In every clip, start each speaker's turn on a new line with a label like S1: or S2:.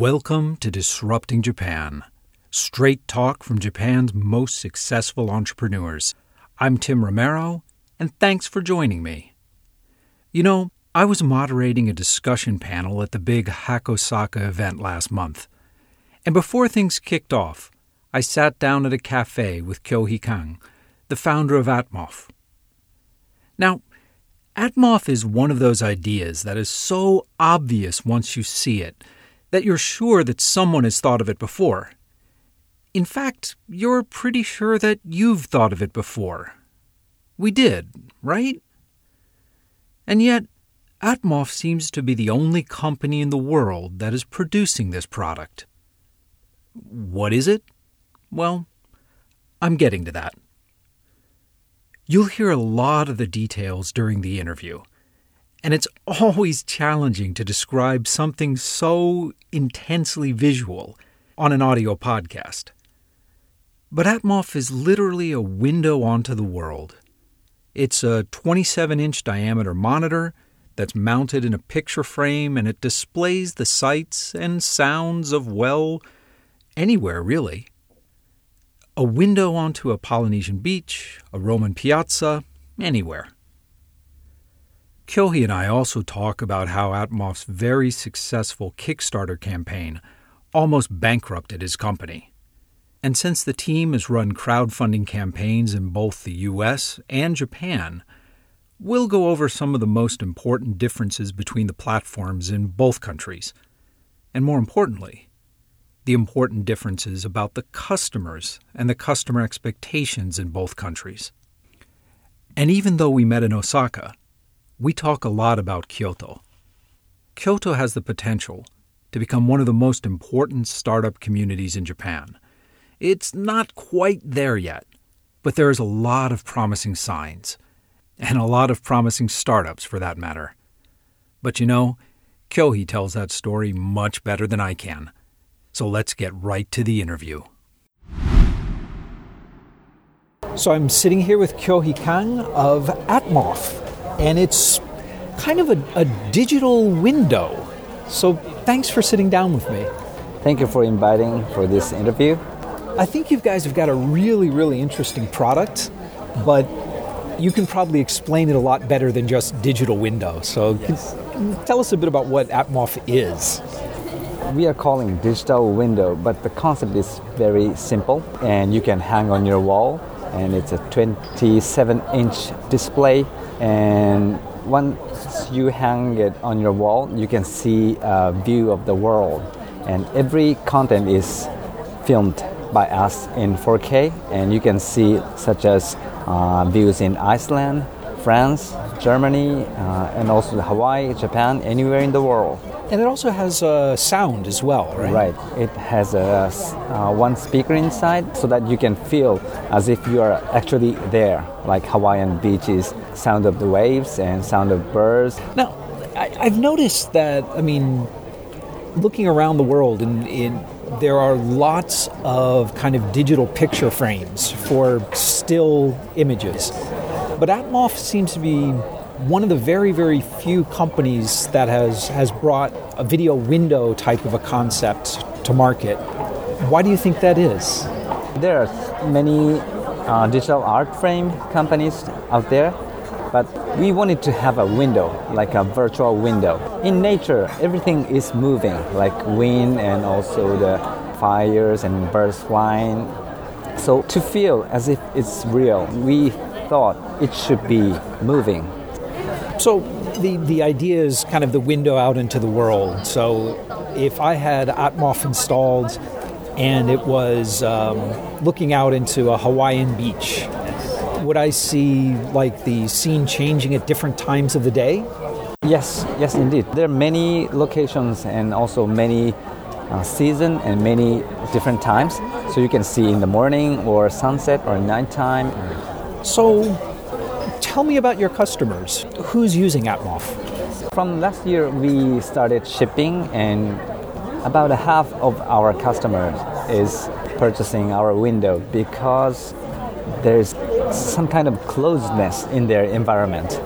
S1: Welcome to Disrupting Japan. Straight talk from Japan's most successful entrepreneurs. I'm Tim Romero, and thanks for joining me. You know, I was moderating a discussion panel at the big Hack Osaka event last month. And before things kicked off, I sat down at a cafe with Kyohei Kang, the founder of Atmoph. Now, Atmoph is one of those ideas that is so obvious once you see it that you're sure that someone has thought of it before. In fact, you're pretty sure that you've thought of it before. We did, right? And yet, Atmoph seems to be the only company in the world that is producing this product. What is it? Well, I'm getting to that. You'll hear a lot of the details during the interview, and it's always challenging to describe something so intensely visual on an audio podcast. But Atmoph is literally a window onto the world. It's a 27 inch diameter monitor that's mounted in a picture frame and it displays the sights and sounds of, well, anywhere really. A window onto a Polynesian beach, a Roman piazza, anywhere. Kyohei and I also talk about how Atmoph's very successful Kickstarter campaign almost bankrupted his company. And since the team has run crowdfunding campaigns in both the US and Japan, we'll go over some of the most important differences between the platforms in both countries. And more importantly, the important differences about the customers and the customer expectations in both countries. And even though we met in Osaka, we talk a lot about Kyoto. Kyoto has the potential to become one of the most important startup communities in Japan. It's not quite there yet, but there is a lot of promising signs and a lot of promising startups for that matter. But you know, Kyohei tells that story much better than I can. So let's get right to the interview. So I'm sitting here with Kyohei Kang of Atmoph, and it's kind of a, a digital window. So thanks for sitting down with me.
S2: Thank you for inviting for this interview.
S1: I think you guys have got a really, really interesting product, but you can probably explain it a lot better than just digital window. So, yes. tell us a bit about what Atmoph is.
S2: We are calling digital window, but the concept is very simple, and you can hang on your wall. And it's a 27 inch display, and once you hang it on your wall, you can see a view of the world. And every content is filmed by us in 4K, and you can see such as uh, views in Iceland, France, Germany, uh, and also Hawaii, Japan, anywhere in the world.
S1: And it also has uh, sound as well, right?
S2: Right. It has a uh, one speaker inside, so that you can feel as if you are actually there, like Hawaiian beaches, sound of the waves and sound of birds.
S1: Now, I, I've noticed that. I mean, looking around the world in, in there are lots of kind of digital picture frames for still images. But Atmoph seems to be one of the very, very few companies that has, has brought a video window type of a concept to market. Why do you think that is?
S2: There are many uh, digital art frame companies out there, but we wanted to have a window, like a virtual window. In nature, everything is moving, like wind and also the fires and birds flying. So to feel as if it's real, we thought it should be moving.
S1: So the, the idea is kind of the window out into the world. So if I had Atmoph installed and it was um, looking out into a Hawaiian beach, would I see like the scene changing at different times of the day?
S2: Yes, yes, indeed. There are many locations and also many uh, season and many different times. So you can see in the morning or sunset or nighttime.
S1: So tell me about your customers. Who's using Atmoph?
S2: From last year, we started shipping, and about a half of our customers is purchasing our window because there's some kind of closedness in their environment.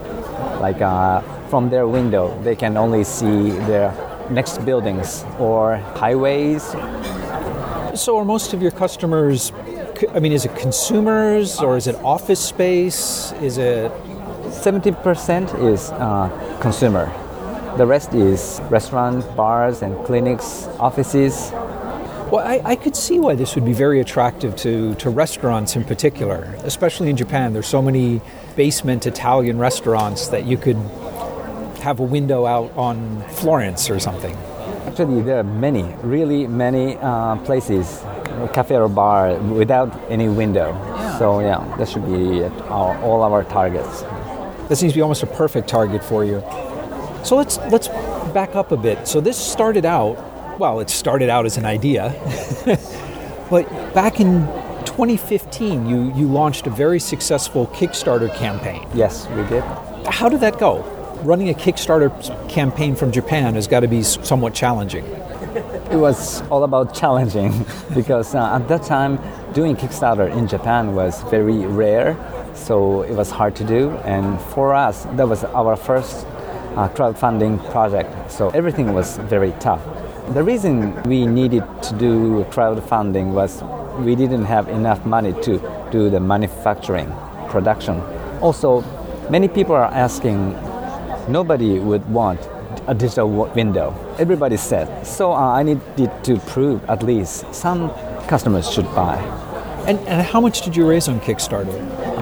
S2: Like uh, from their window, they can only see their next buildings or highways.
S1: So, are most of your customers? I mean, is it consumers or is it office space? Is it
S2: 70% is uh, consumer. The rest is restaurant, bars, and clinics, offices.
S1: Well, I, I, could see why this would be very attractive to, to restaurants in particular, especially in Japan. There's so many basement Italian restaurants that you could have a window out on Florence or something.
S2: Actually, there are many, really many uh, places, cafe or bar, without any window. Yeah. So yeah, that should be our, all our targets.
S1: This seems to be almost a perfect target for you. So let's let's back up a bit. So this started out, well, it started out as an idea, but back in 2015, you you launched a very successful Kickstarter campaign.
S2: Yes, we did.
S1: How did that go? Running a Kickstarter campaign from Japan has got to be somewhat challenging.
S2: It was all about challenging because uh, at that time, doing Kickstarter in Japan was very rare so it was hard to do. And for us, that was our first uh, crowdfunding project, so everything was very tough. The reason we needed to do crowdfunding was we didn't have enough money to do the manufacturing, production. Also, many people are asking, nobody would want a digital window. Everybody said. So uh, I needed to prove at least some customers should buy.
S1: And, and how much did you raise on Kickstarter?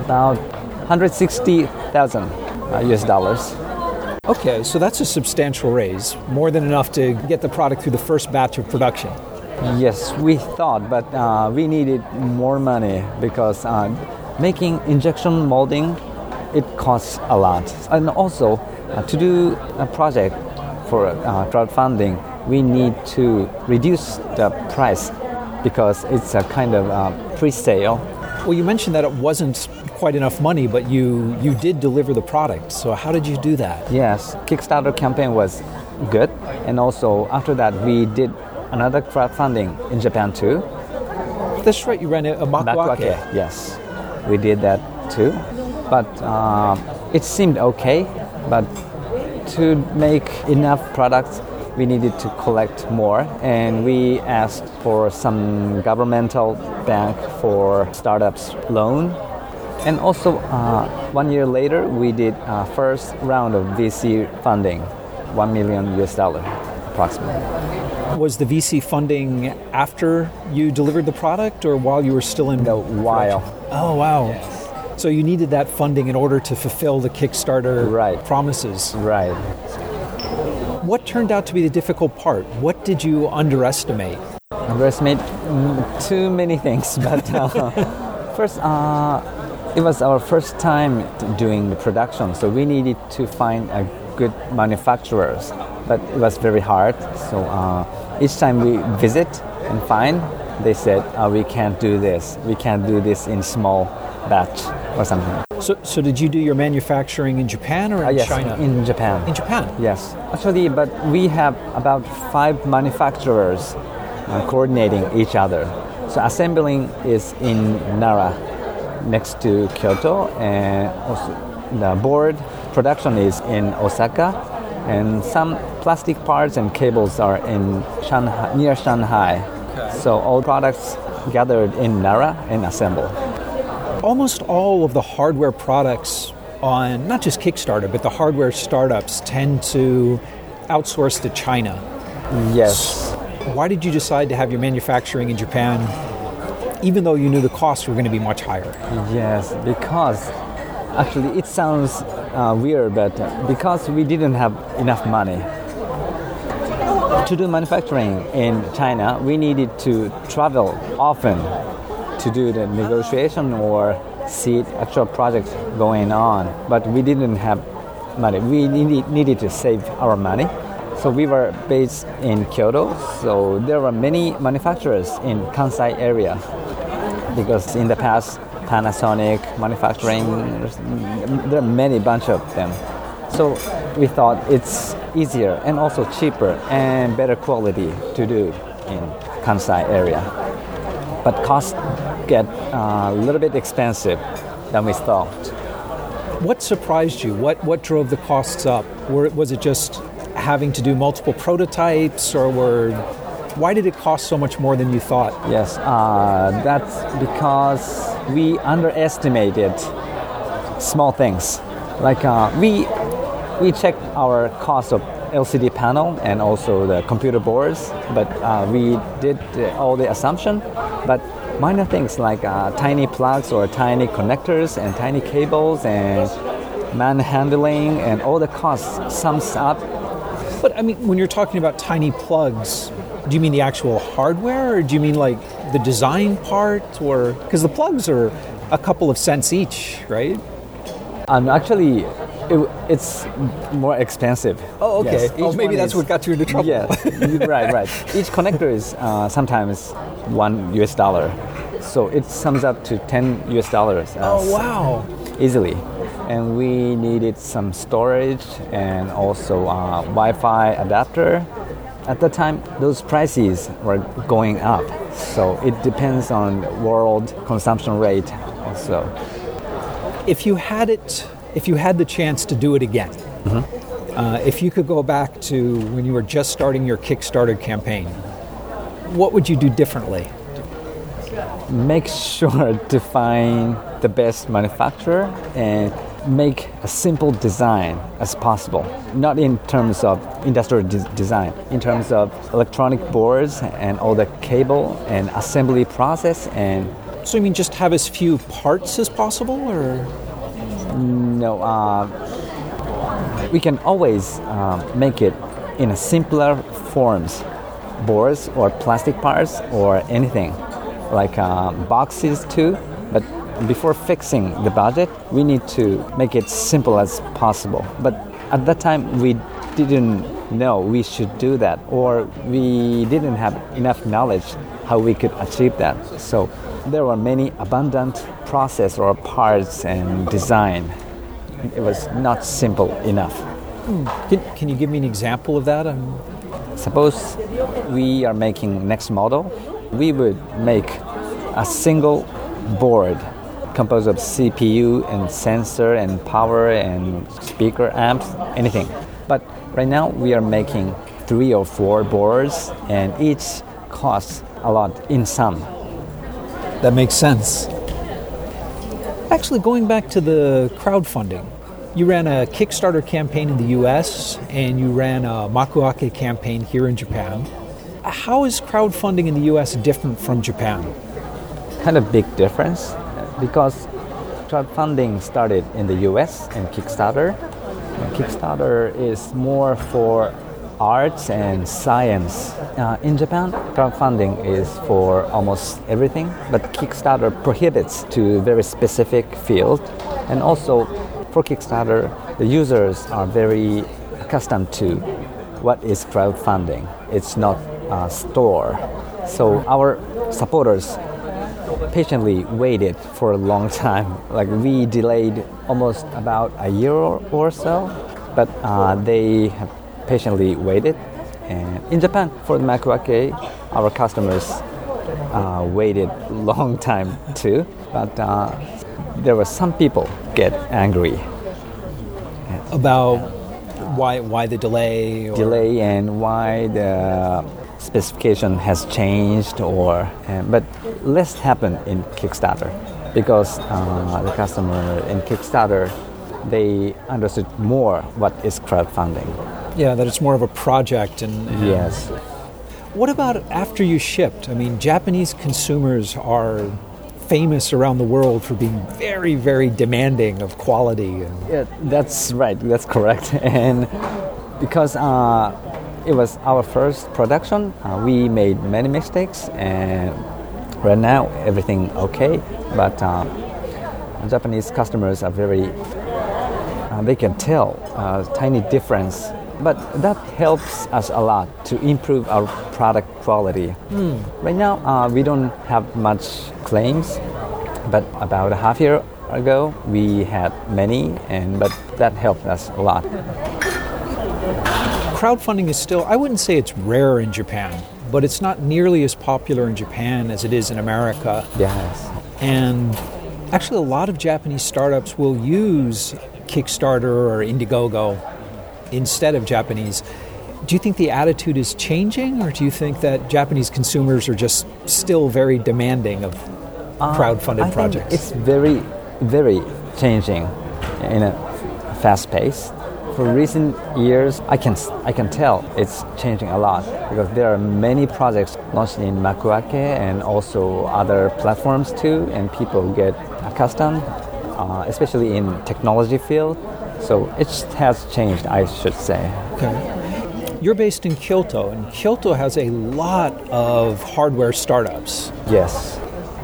S2: About 160,000 uh, US dollars.
S1: Okay, so that's a substantial raise, more than enough to get the product through the first batch of production.
S2: Yes, we thought, but uh, we needed more money because uh, making injection molding it costs a lot, and also uh, to do a project for uh, crowdfunding, we need to reduce the price because it's a kind of uh, pre-sale.
S1: Well, you mentioned that it wasn't quite enough money, but you you did deliver the product. So how did you do that?
S2: Yes, Kickstarter campaign was good, and also after that we did another crowdfunding in Japan too.
S1: That's right. You ran a, a makuake.
S2: Yes, we did that too, but uh, it seemed okay. But to make enough products we needed to collect more. And we asked for some governmental bank for startups loan. And also uh, one year later we did uh, first round of vc funding 1 million us dollar approximately.
S1: Was the vc funding after you delivered the product or while you were still in
S2: the while.
S1: oh wow so you needed that funding in order to fulfill the kickstarter
S2: right.
S1: promises
S2: right
S1: what turned out to be the difficult part? What did you underestimate?
S2: Underestimate mm, too many things, but uh, first, uh, it was our first time doing the production, so we needed to find a good manufacturers, but it was very hard. So uh, each time we visit and find, they said, uh, "We can't do this. We can't do this in small batch or something."
S1: So, so did you do your manufacturing in Japan or in uh,
S2: yes,
S1: China?
S2: In Japan.
S1: In Japan.
S2: Yes, actually, but we have about five manufacturers uh, coordinating each other. So assembling is in Nara, next to Kyoto, and also the board production is in Osaka, and some plastic parts and cables are in Shanghai, near Shanghai. Okay. So all products gathered in Nara and assembled
S1: almost all of the hardware products on not just Kickstarter, but the hardware startups tend to outsource to China.
S2: Yes.
S1: Why did you decide to have your manufacturing in Japan, even though you knew the costs were going to be much higher?
S2: Yes, because actually it sounds uh, weird, but because we didn't have enough money to do manufacturing in China, we needed to travel often to do the negotiation or see actual project going on. But we didn't have money. We needed, needed to save our money. So we were based in Kyoto. So there were many manufacturers in Kansai area because in the past Panasonic manufacturing, there are many bunch of them. So we thought it's easier and also cheaper and better quality to do in Kansai area. But cost get uh, a little bit expensive than we thought.
S1: What surprised you? What what drove the costs up? Or was it just having to do multiple prototypes, or were why did it cost so much more than you thought?
S2: Yes, uh, that's because we underestimated small things. Like uh, we we checked our cost of LCD panel and also the computer boards, but uh, we did all the assumption. But minor things like uh, tiny plugs or tiny connectors and tiny cables and manhandling and all the costs sums up.
S1: But I mean, when you're talking about tiny plugs, do you mean the actual hardware, or do you mean like the design part, or because the plugs are a couple of cents each, right?
S2: And actually, it, it's more expensive.
S1: Oh, okay.
S2: Yes,
S1: oh, maybe that's
S2: is-
S1: what got you into trouble.
S2: Yeah, right, right. Each connector is uh, sometimes one US dollar, so it sums up to ten US dollars. uh,
S1: oh, wow.
S2: Easily, and we needed some storage and also uh, Wi-Fi adapter. At the time, those prices were going up, so it depends on world consumption rate also.
S1: If you had it, if you had the chance to do it again, uh, if you could go back to when you were just starting your Kickstarter campaign, what would you do differently?
S2: make sure to find the best manufacturer and make a simple design as possible not in terms of industrial de- design in terms of electronic boards and all the cable and assembly process and
S1: So, you mean just have as few parts as possible, or
S2: no uh, we can always uh, make it in a simpler forms. Boards or plastic parts or anything. Like uh, boxes too. But before fixing the budget we need to make it simple as possible. But at that time we didn't know we should do that or we didn't have enough knowledge how we could achieve that. So there were many abundant process or parts and design it was not simple enough
S1: can, can you give me an example of that? Um,
S2: Suppose we are making next model, we would make a single board composed of CPU and sensor and power and speaker amps, anything. But right now we are making three or four boards and each costs a lot in sum.
S1: That makes sense. Actually, going back to the crowdfunding, you ran a Kickstarter campaign in the US and you ran a Makuake campaign here in Japan. How is crowdfunding in the US different from Japan?
S2: kind of big difference because crowdfunding started in the US and Kickstarter. Kickstarter is more for arts and science. Uh, in Japan, crowdfunding is for almost everything, but Kickstarter prohibits to very specific field. And also for Kickstarter, the users are very accustomed to what is crowdfunding. It's not a store. So our supporters patiently waited for a long time. Like we delayed almost about a year or, so, but uh, they have patiently waited. And in Japan, for the Makuake, our customers uh, waited long time too. But uh, there were some people get angry
S1: About why, why the delay? Or,
S2: delay and why the specification has changed or uh, but less happened in kickstarter because uh, the customer in kickstarter they understood more what is crowdfunding
S1: Yeah, that it's more of a project. And, and
S2: yes
S1: What about after you shipped? I mean, Japanese consumers are famous around the world for being very, very demanding of quality. And,
S2: yeah, that's right that's correct and because uh, it was our first production uh, we made many mistakes and right now everything okay but uh, japanese customers are very uh, they can tell uh, tiny difference but that helps us a lot to improve our product quality. Right now uh, we don't have much claims but about a half year ago we had many and but that helped us a lot.
S1: Crowdfunding is still, I wouldn't say it's rare in Japan, but it's not nearly as popular in Japan as it is in America.
S2: yes.
S1: And actually, a lot of Japanese startups will use Kickstarter or Indiegogo instead of Japanese. do you think the attitude is changing, or do you think that Japanese consumers are just still very demanding of crowd-funded
S2: Uh, I think
S1: projects?
S2: it's very, very changing in a fast pace. For recent years, I can I can tell it's changing a lot because there are many projects launched in Makuake and also other platforms too, and people get accustomed, uh, especially in technology field. So it has changed, I should say.
S1: Okay. You're based in Kyoto, and Kyoto has a lot of hardware startups.
S2: Yes.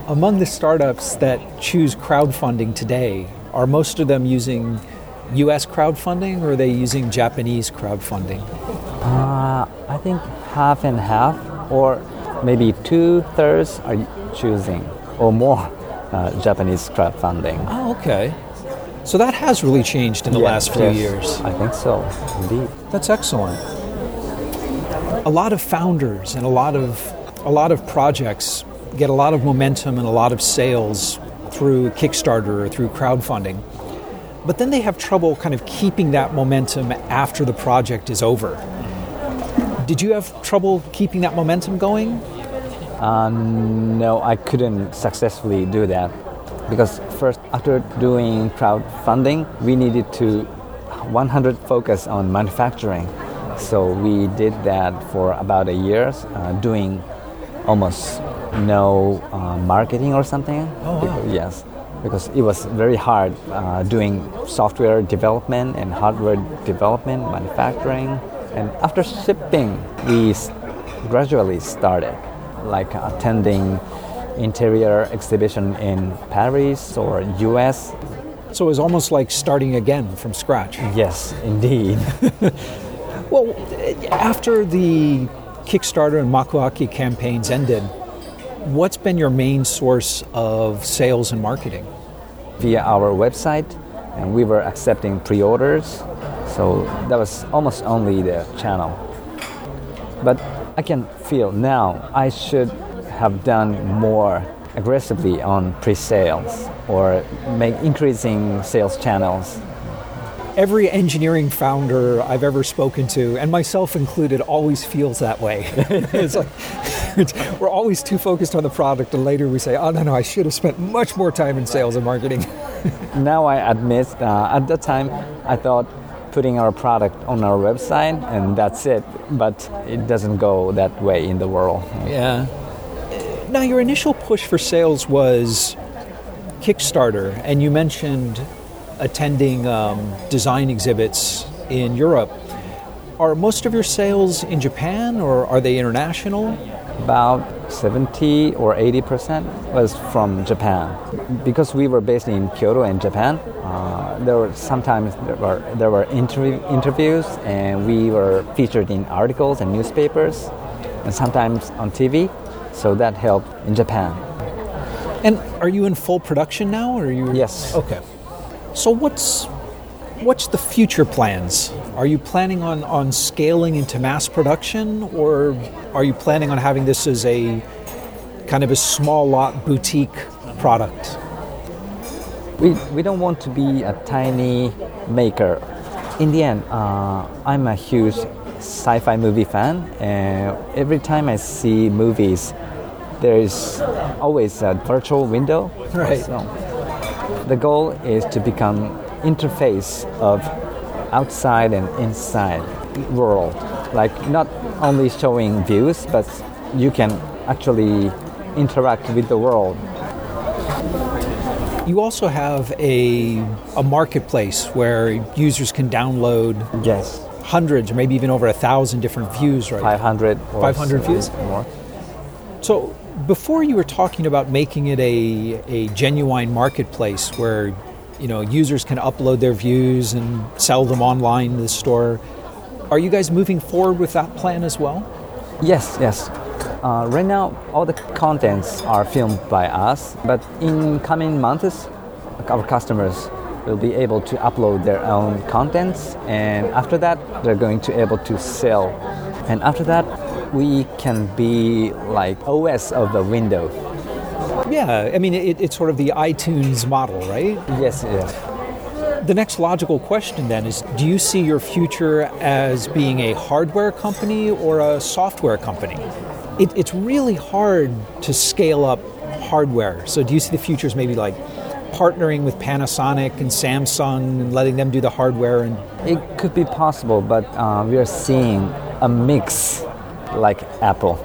S1: Among the startups that choose crowdfunding today, are most of them using US crowdfunding or are they using Japanese crowdfunding?
S2: Uh, I think half and half, or maybe two thirds are choosing, or more, uh, Japanese crowdfunding.
S1: Oh, okay. So that has really changed in the
S2: Yes,
S1: last few
S2: yes,
S1: years.
S2: I think so, indeed.
S1: That's excellent. A lot of founders and a lot of a lot of projects get a lot of momentum and a lot of sales through Kickstarter or through crowdfunding. But then they have trouble kind of keeping that momentum after the project is over. Did you have trouble keeping that momentum going?
S2: Uh, no, I couldn't successfully do that because first, after doing crowdfunding, we needed to 100 focus on manufacturing. So we did that for about a year, uh, doing almost no uh, marketing or something.
S1: Oh, wow.
S2: Because- yes, because it was very hard uh, doing software development and hardware development, manufacturing, and after shipping, we gradually started, like attending interior exhibition in Paris or U.S.
S1: So it was almost like starting again from scratch.
S2: Yes, indeed.
S1: Well, after the Kickstarter and Makuake campaigns ended, what's been your main source of sales and marketing?
S2: via our website, and we were accepting pre-orders. So that was almost only the channel. But I can feel now I should have done more aggressively on pre-sales or make increasing sales channels.
S1: Every engineering founder I've ever spoken to, and myself included, always feels that way. it's like we're always too focused on the product, and later we say, "Oh no, no, I should have spent much more time in sales and marketing."
S2: Now I admit, uh, at that time I thought putting our product on our website and that's it, but it doesn't go that way in the world.
S1: Yeah. Now, your initial push for sales was Kickstarter, and you mentioned attending um, design exhibits in Europe. Are most of your sales in Japan or are they international?
S2: About 70 or 80 percent was from Japan. Because we were based in Kyoto in Japan, uh, there were sometimes there were, there were interview, interviews and we were featured in articles and newspapers and sometimes on TV. So that helped in Japan.
S1: And are you in full production now or are you
S2: Yes.
S1: Okay. So what's what's the future plans? Are you planning on, on scaling into mass production or are you planning on having this as a kind of a small lot boutique product?
S2: We, we don't want to be a tiny maker. In the end, uh, I'm a huge sci fi movie fan, and every time I see movies, there is always a virtual window.
S1: Right.
S2: So the goal is to become interface of outside and inside world. Like not only showing views, but you can actually interact with the world
S1: You also have a, a marketplace where users can download
S2: Yes.
S1: hundreds or maybe even over a thousand different views, right?
S2: 500 or
S1: 500 views?
S2: more.
S1: So before you were talking about making it a, a genuine marketplace where you know users can upload their views and sell them online in the store. Are you guys moving forward with that plan as well?
S2: Yes, yes. Uh, right now, all the contents are filmed by us, but in coming months, our customers will be able to upload their own contents, and after that, they're going to able to sell. And after that, we can be like OS of the window.
S1: Yeah, I mean it, it's sort of the iTunes model, right?
S2: Yes, yes.
S1: the next logical question then is do you see your future as being a hardware company or a software company? It, it's really hard to scale up hardware. So do you see the future as maybe like partnering with Panasonic and Samsung and letting them do the hardware and
S2: it could be possible, but uh, we are seeing a mix like Apple.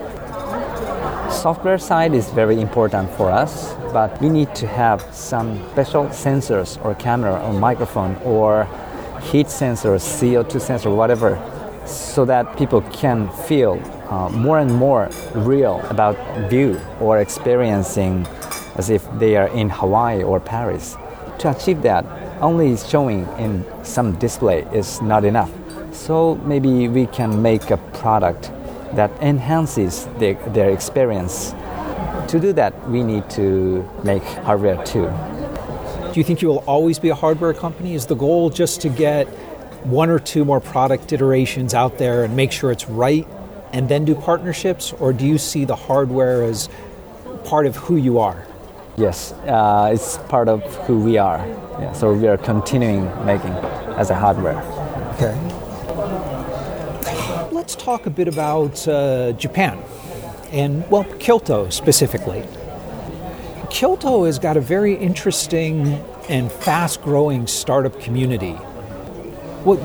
S2: Software side is very important for us, but we need to have some special sensors or camera or microphone or heat sensor, CO2 sensor, whatever, so that people can feel uh, more and more real about view or experiencing as if they are in Hawaii or Paris. To achieve that, only showing in some display is not enough. So maybe we can make a product that enhances their, their experience. To do that, we need to make hardware too.
S1: Do you think you will always be a hardware company? Is the goal just to get one or two more product iterations out there and make sure it's right and then do partnerships? Or do you see the hardware as part of who you are?
S2: Yes, uh, it's part of who we are. Yeah, so we are continuing making as a hardware.
S1: Okay. Talk a bit about uh, Japan and, well, Kyoto specifically. Kyoto has got a very interesting and fast growing startup community. Well,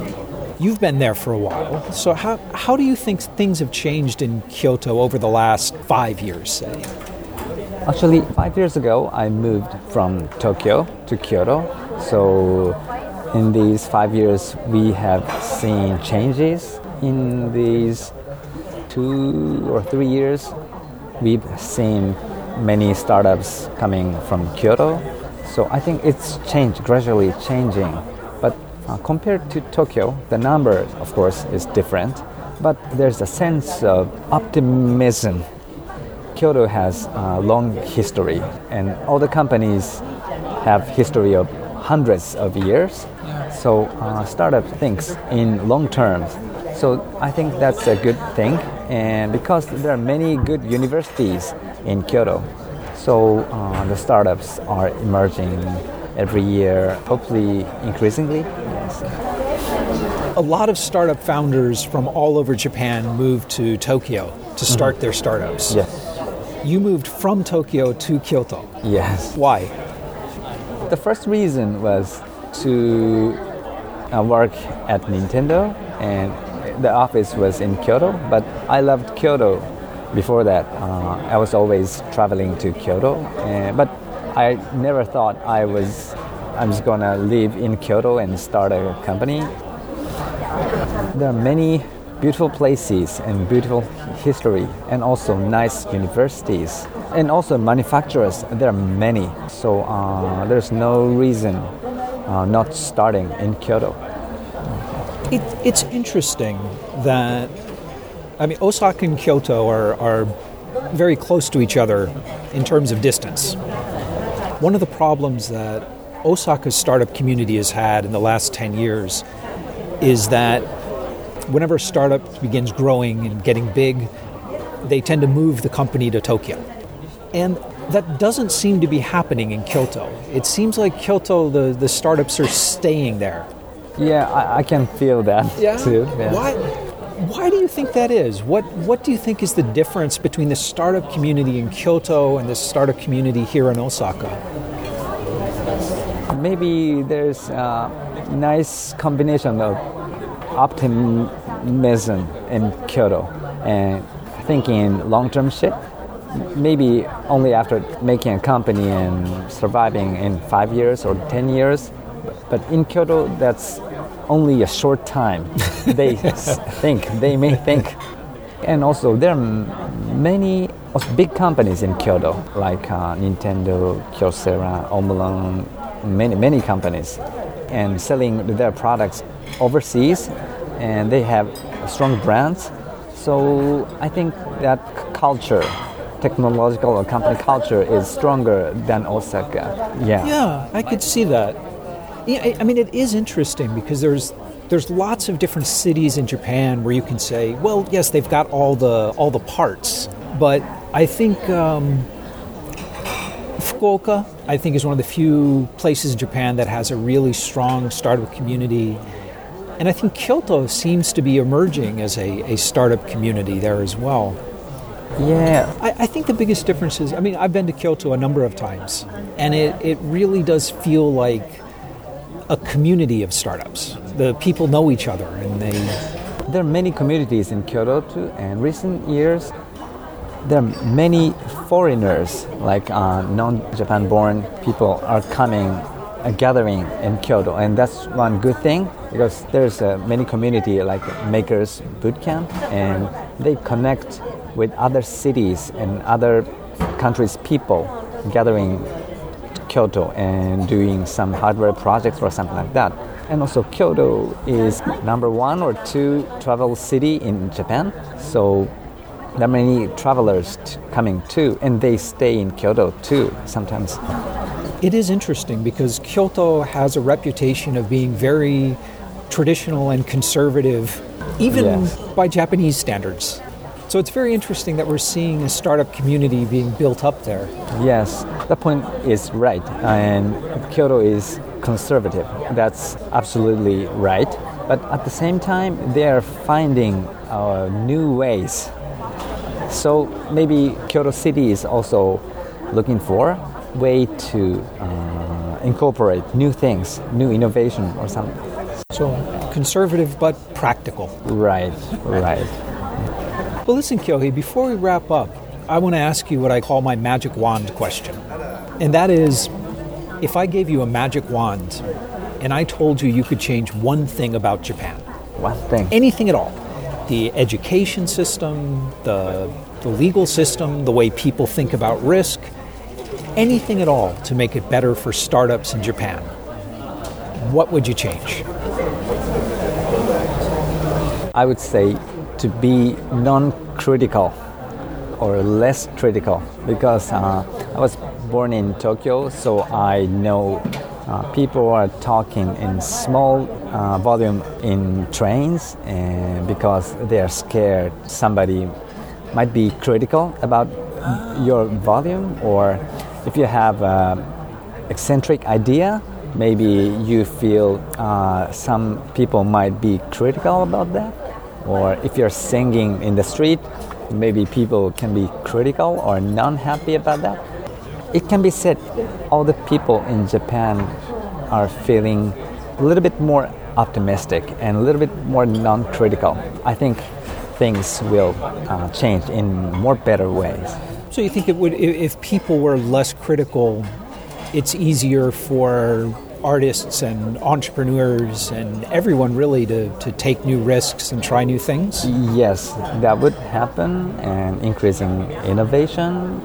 S1: you've been there for a while, so how, how do you think things have changed in Kyoto over the last five years, say?
S2: Actually, five years ago, I moved from Tokyo to Kyoto. So, in these five years, we have seen changes. In these two or three years, we've seen many startups coming from Kyoto. So, I think it's changed, gradually changing. But uh, compared to Tokyo, the number, of course, is different. But there's a sense of optimism Kyoto has a long history, and all the companies have history of hundreds of years. So uh, startup thinks in long terms. So I think that's a good thing, and because there are many good universities in Kyoto, so uh, the startups are emerging every year, hopefully increasingly. Yes.
S1: A lot of startup founders from all over Japan moved to Tokyo to start mm-hmm. their startups.
S2: Yes.
S1: You moved from Tokyo to Kyoto.
S2: Yes.
S1: Why?
S2: The first reason was to uh, work at Nintendo, and the office was in Kyoto. But I loved Kyoto before that. Uh, I was always traveling to Kyoto, and, but I never thought I was I'm just gonna live in Kyoto and start a company. There are many beautiful places and beautiful history and also nice universities and also manufacturers there are many so uh, there's no reason uh, not starting in kyoto
S1: it, it's interesting that i mean osaka and kyoto are, are very close to each other in terms of distance one of the problems that osaka's startup community has had in the last 10 years is that whenever a startup begins growing and getting big, they tend to move the company to Tokyo. And that doesn't seem to be happening in Kyoto. It seems like Kyoto, the, the startups are staying there.
S2: Yeah, I, I can feel that
S1: yeah?
S2: too.
S1: Yeah. Why, why do you think that is? What, what do you think is the difference between the startup community in Kyoto and the startup community here in Osaka?
S2: Maybe there's a nice combination of optimism in Kyoto and thinking long-term shit. Maybe only after making a company and surviving in five years or ten years, but in Kyoto, that's only a short time. they think, they may think. And also, there are many big companies in Kyoto, like uh, Nintendo, Kyocera, Omron, many, many companies, and selling their products overseas and they have strong brands. So I think that culture, technological or company culture, is stronger than Osaka. Yeah.
S1: Yeah, I could see that. Yeah, I mean, it is interesting because there's there's lots of different cities in Japan where you can say, well, yes, they've got all the all the parts, but I think um, Fukuoka, I think, is one of the few places in Japan that has a really strong startup community. And I think Kyoto seems to be emerging as a, a startup community there as well.
S2: Yeah.
S1: I, I, think the biggest difference is I mean, I've been to Kyoto a number of times, and it, it really does feel like a community of startups. The people know each other, and they.
S2: There are many communities in Kyoto too, and recent years there are many foreigners, like uh, non-Japan born people, are coming uh, gathering in Kyoto, and that's one good thing because there's uh, many community like makers boot camp, and they connect with other cities and other countries' people gathering Kyoto and doing some hardware projects or something like that. And also, Kyoto is number one or two travel city in Japan, so there are many travelers t- coming too, and they stay in Kyoto too sometimes.
S1: It is interesting because Kyoto has a reputation of being very traditional and conservative, even yes. by Japanese standards. So it's very interesting that we're seeing a startup community being built up there.
S2: Yes, that point is right. And Kyoto is conservative. That's absolutely right. But at the same time, they are finding uh, new ways. So maybe Kyoto City is also looking for a way to uh, incorporate new things, new innovation or something.
S1: So conservative but practical.
S2: Right, right.
S1: Well, listen, Kyohei, before we wrap up, I want to ask you what I call my magic wand question. And that is if I gave you a magic wand and I told you you could change one thing about Japan,
S2: one thing,
S1: anything at all, the education system, the, the legal system, the way people think about risk, anything at all to make it better for startups in Japan, what would you change?
S2: I would say to be non-critical or less critical because uh, I was born in Tokyo, so I know uh, people are talking in small uh, volume in trains and because they are scared somebody might be critical about your volume or if you have an eccentric idea maybe you feel uh, some people might be critical about that or if you're singing in the street, maybe people can be critical or non happy about that. It can be said all the people in Japan are feeling a little bit more optimistic and a little bit more non critical. I think things will uh, change in more better ways.
S1: So you think it would, if people were less critical, it's easier for artists and entrepreneurs and everyone really to, to take new risks and try new things?
S2: Yes, that would happen and increasing innovation.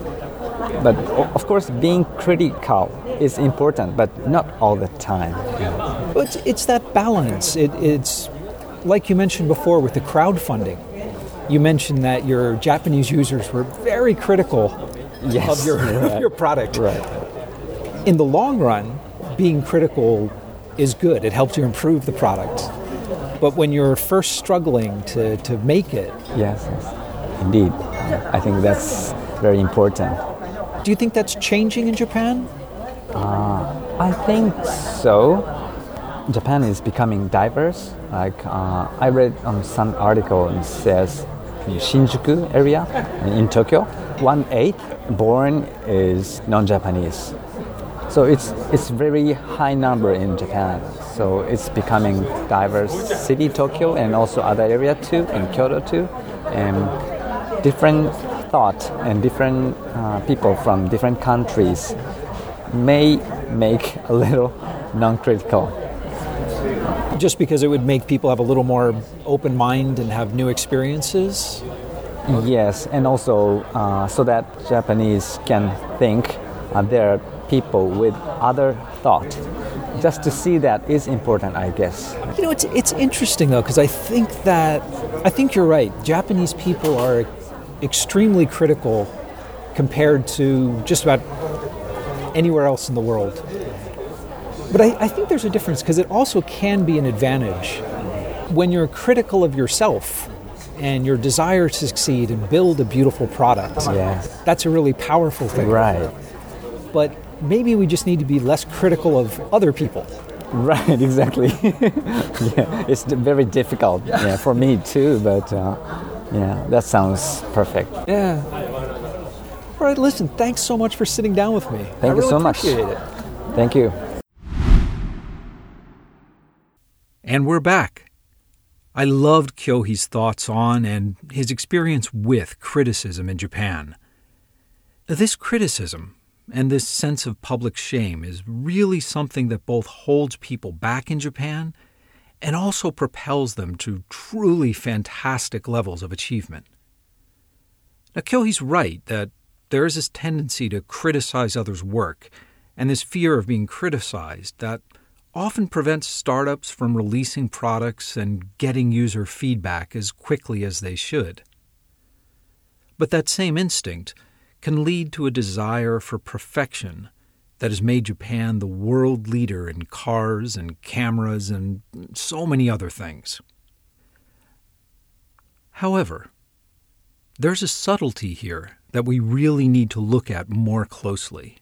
S2: But of course, being critical is important, but not all the time.
S1: But it's, it's that balance. It, it's like you mentioned before with the crowdfunding. You mentioned that your Japanese users were very critical
S2: yes,
S1: of your,
S2: right.
S1: your product.
S2: Right.
S1: In the long run, being critical is good. It helps you improve the product. But when you're first struggling to, to make it.
S2: Yes, yes, indeed. I think that's very important.
S1: Do you think that's changing in Japan?
S2: Uh, I think so. Japan is becoming diverse. Like uh, I read on some article and it says in Shinjuku area in Tokyo, one eighth born is non-Japanese. So it's it's very high number in Japan. So it's becoming diverse city Tokyo and also other area too in Kyoto too, and different thought and different uh, people from different countries may make a little non-critical.
S1: Just because it would make people have a little more open mind and have new experiences.
S2: Yes, and also uh, so that Japanese can think uh, there people with other thought. Just to see that is important, I guess.
S1: You know, it's it's interesting though because I think that I think you're right. Japanese people are extremely critical compared to just about anywhere else in the world. But I, I think there's a difference because it also can be an advantage when you're critical of yourself and your desire to succeed and build a beautiful product.
S2: Yes.
S1: That's a really powerful thing.
S2: Right
S1: but maybe we just need to be less critical of other people.
S2: Right, exactly. yeah, it's very difficult yeah, for me too, but uh, yeah, that sounds perfect.
S1: Yeah. All right, listen, thanks so much for sitting down with me.
S2: Thank I you
S1: really
S2: so much.
S1: It.
S2: Thank you.
S1: And we're back. I loved Kyohei's thoughts on and his experience with criticism in Japan. This criticism and this sense of public shame is really something that both holds people back in Japan and also propels them to truly fantastic levels of achievement. Now, Kyohei's right that there is this tendency to criticize others' work and this fear of being criticized that often prevents startups from releasing products and getting user feedback as quickly as they should. But that same instinct can lead to a desire for perfection that has made Japan the world leader in cars and cameras and so many other things. However, there's a subtlety here that we really need to look at more closely.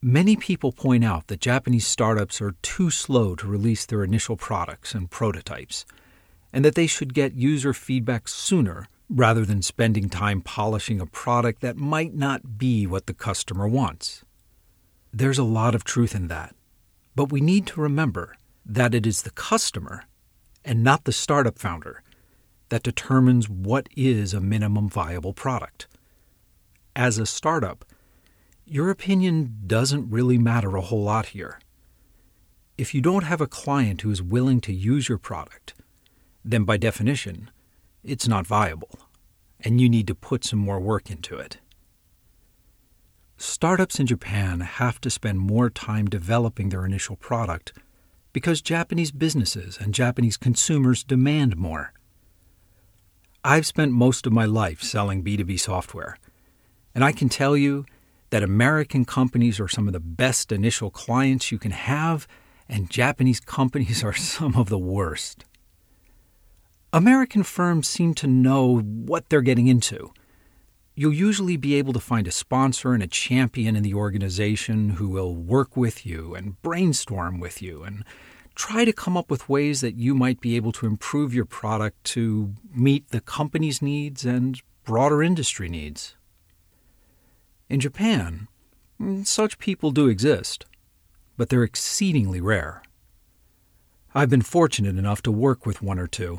S1: Many people point out that Japanese startups are too slow to release their initial products and prototypes, and that they should get user feedback sooner rather than spending time polishing a product that might not be what the customer wants. There's a lot of truth in that, but we need to remember that it is the customer and not the startup founder that determines what is a minimum viable product. As a startup, your opinion doesn't really matter a whole lot here. If you don't have a client who is willing to use your product, then by definition, it's not viable, and you need to put some more work into it. Startups in Japan have to spend more time developing their initial product because Japanese businesses and Japanese consumers demand more. I've spent most of my life selling B2B software, and I can tell you that American companies are some of the best initial clients you can have, and Japanese companies are some of the worst. American firms seem to know what they're getting into. You'll usually be able to find a sponsor and a champion in the organization who will work with you and brainstorm with you and try to come up with ways that you might be able to improve your product to meet the company's needs and broader industry needs. In Japan, mm, such people do exist, but they're exceedingly rare. I've been fortunate enough to work with one or two,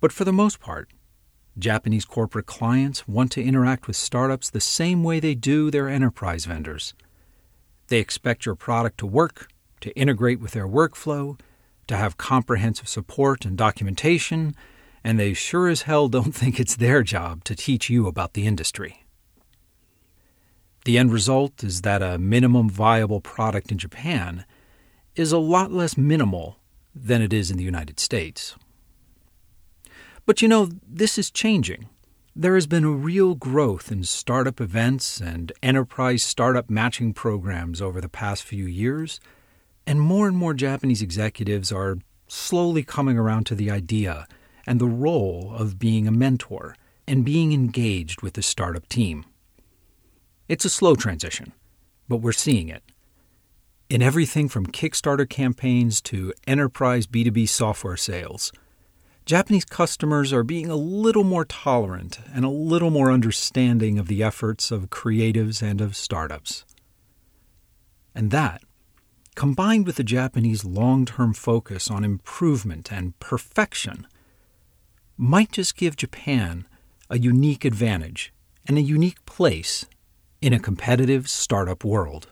S1: but for the most part, Japanese corporate clients want to interact with startups the same way they do their enterprise vendors. They expect your product to work, to integrate with their workflow, to have comprehensive support and documentation, and they sure as hell don't think it's their job to teach you about the industry. The end result is that a minimum viable product in Japan is a lot less minimal than it is in the United States. But you know, this is changing. There has been a real growth in startup events and enterprise startup matching programs over the past few years, and more and more Japanese executives are slowly coming around to the idea and the role of being a mentor and being engaged with the startup team. It's a slow transition, but we're seeing it. In everything from Kickstarter campaigns to enterprise B2B software sales, Japanese customers are being a little more tolerant and a little more understanding of the efforts of creatives and of startups. And that, combined with the Japanese long term focus on improvement and perfection, might just give Japan a unique advantage and a unique place in a competitive startup world.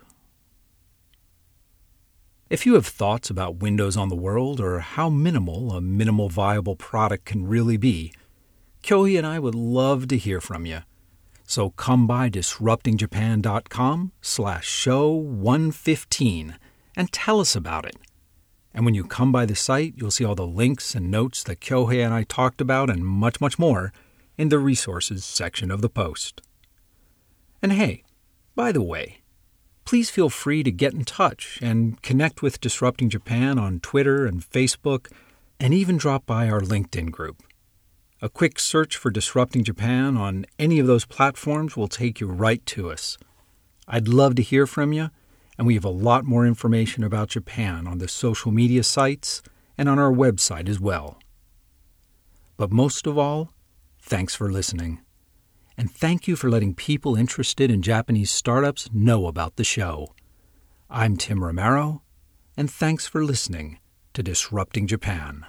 S1: If you have thoughts about Windows on the world or how minimal a minimal viable product can really be, Kyohei and I would love to hear from you. So come by disruptingjapan.com slash show 115 and tell us about it. And when you come by the site, you'll see all the links and notes that Kyohei and I talked about and much, much more in the resources section of the post. And hey, by the way, please feel free to get in touch and connect with Disrupting Japan on Twitter and Facebook, and even drop by our LinkedIn group. A quick search for Disrupting Japan on any of those platforms will take you right to us. I'd love to hear from you, and we have a lot more information about Japan on the social media sites and on our website as well. But most of all, thanks for listening. And thank you for letting people interested in Japanese startups know about the show. I'm Tim Romero, and thanks for listening to Disrupting Japan.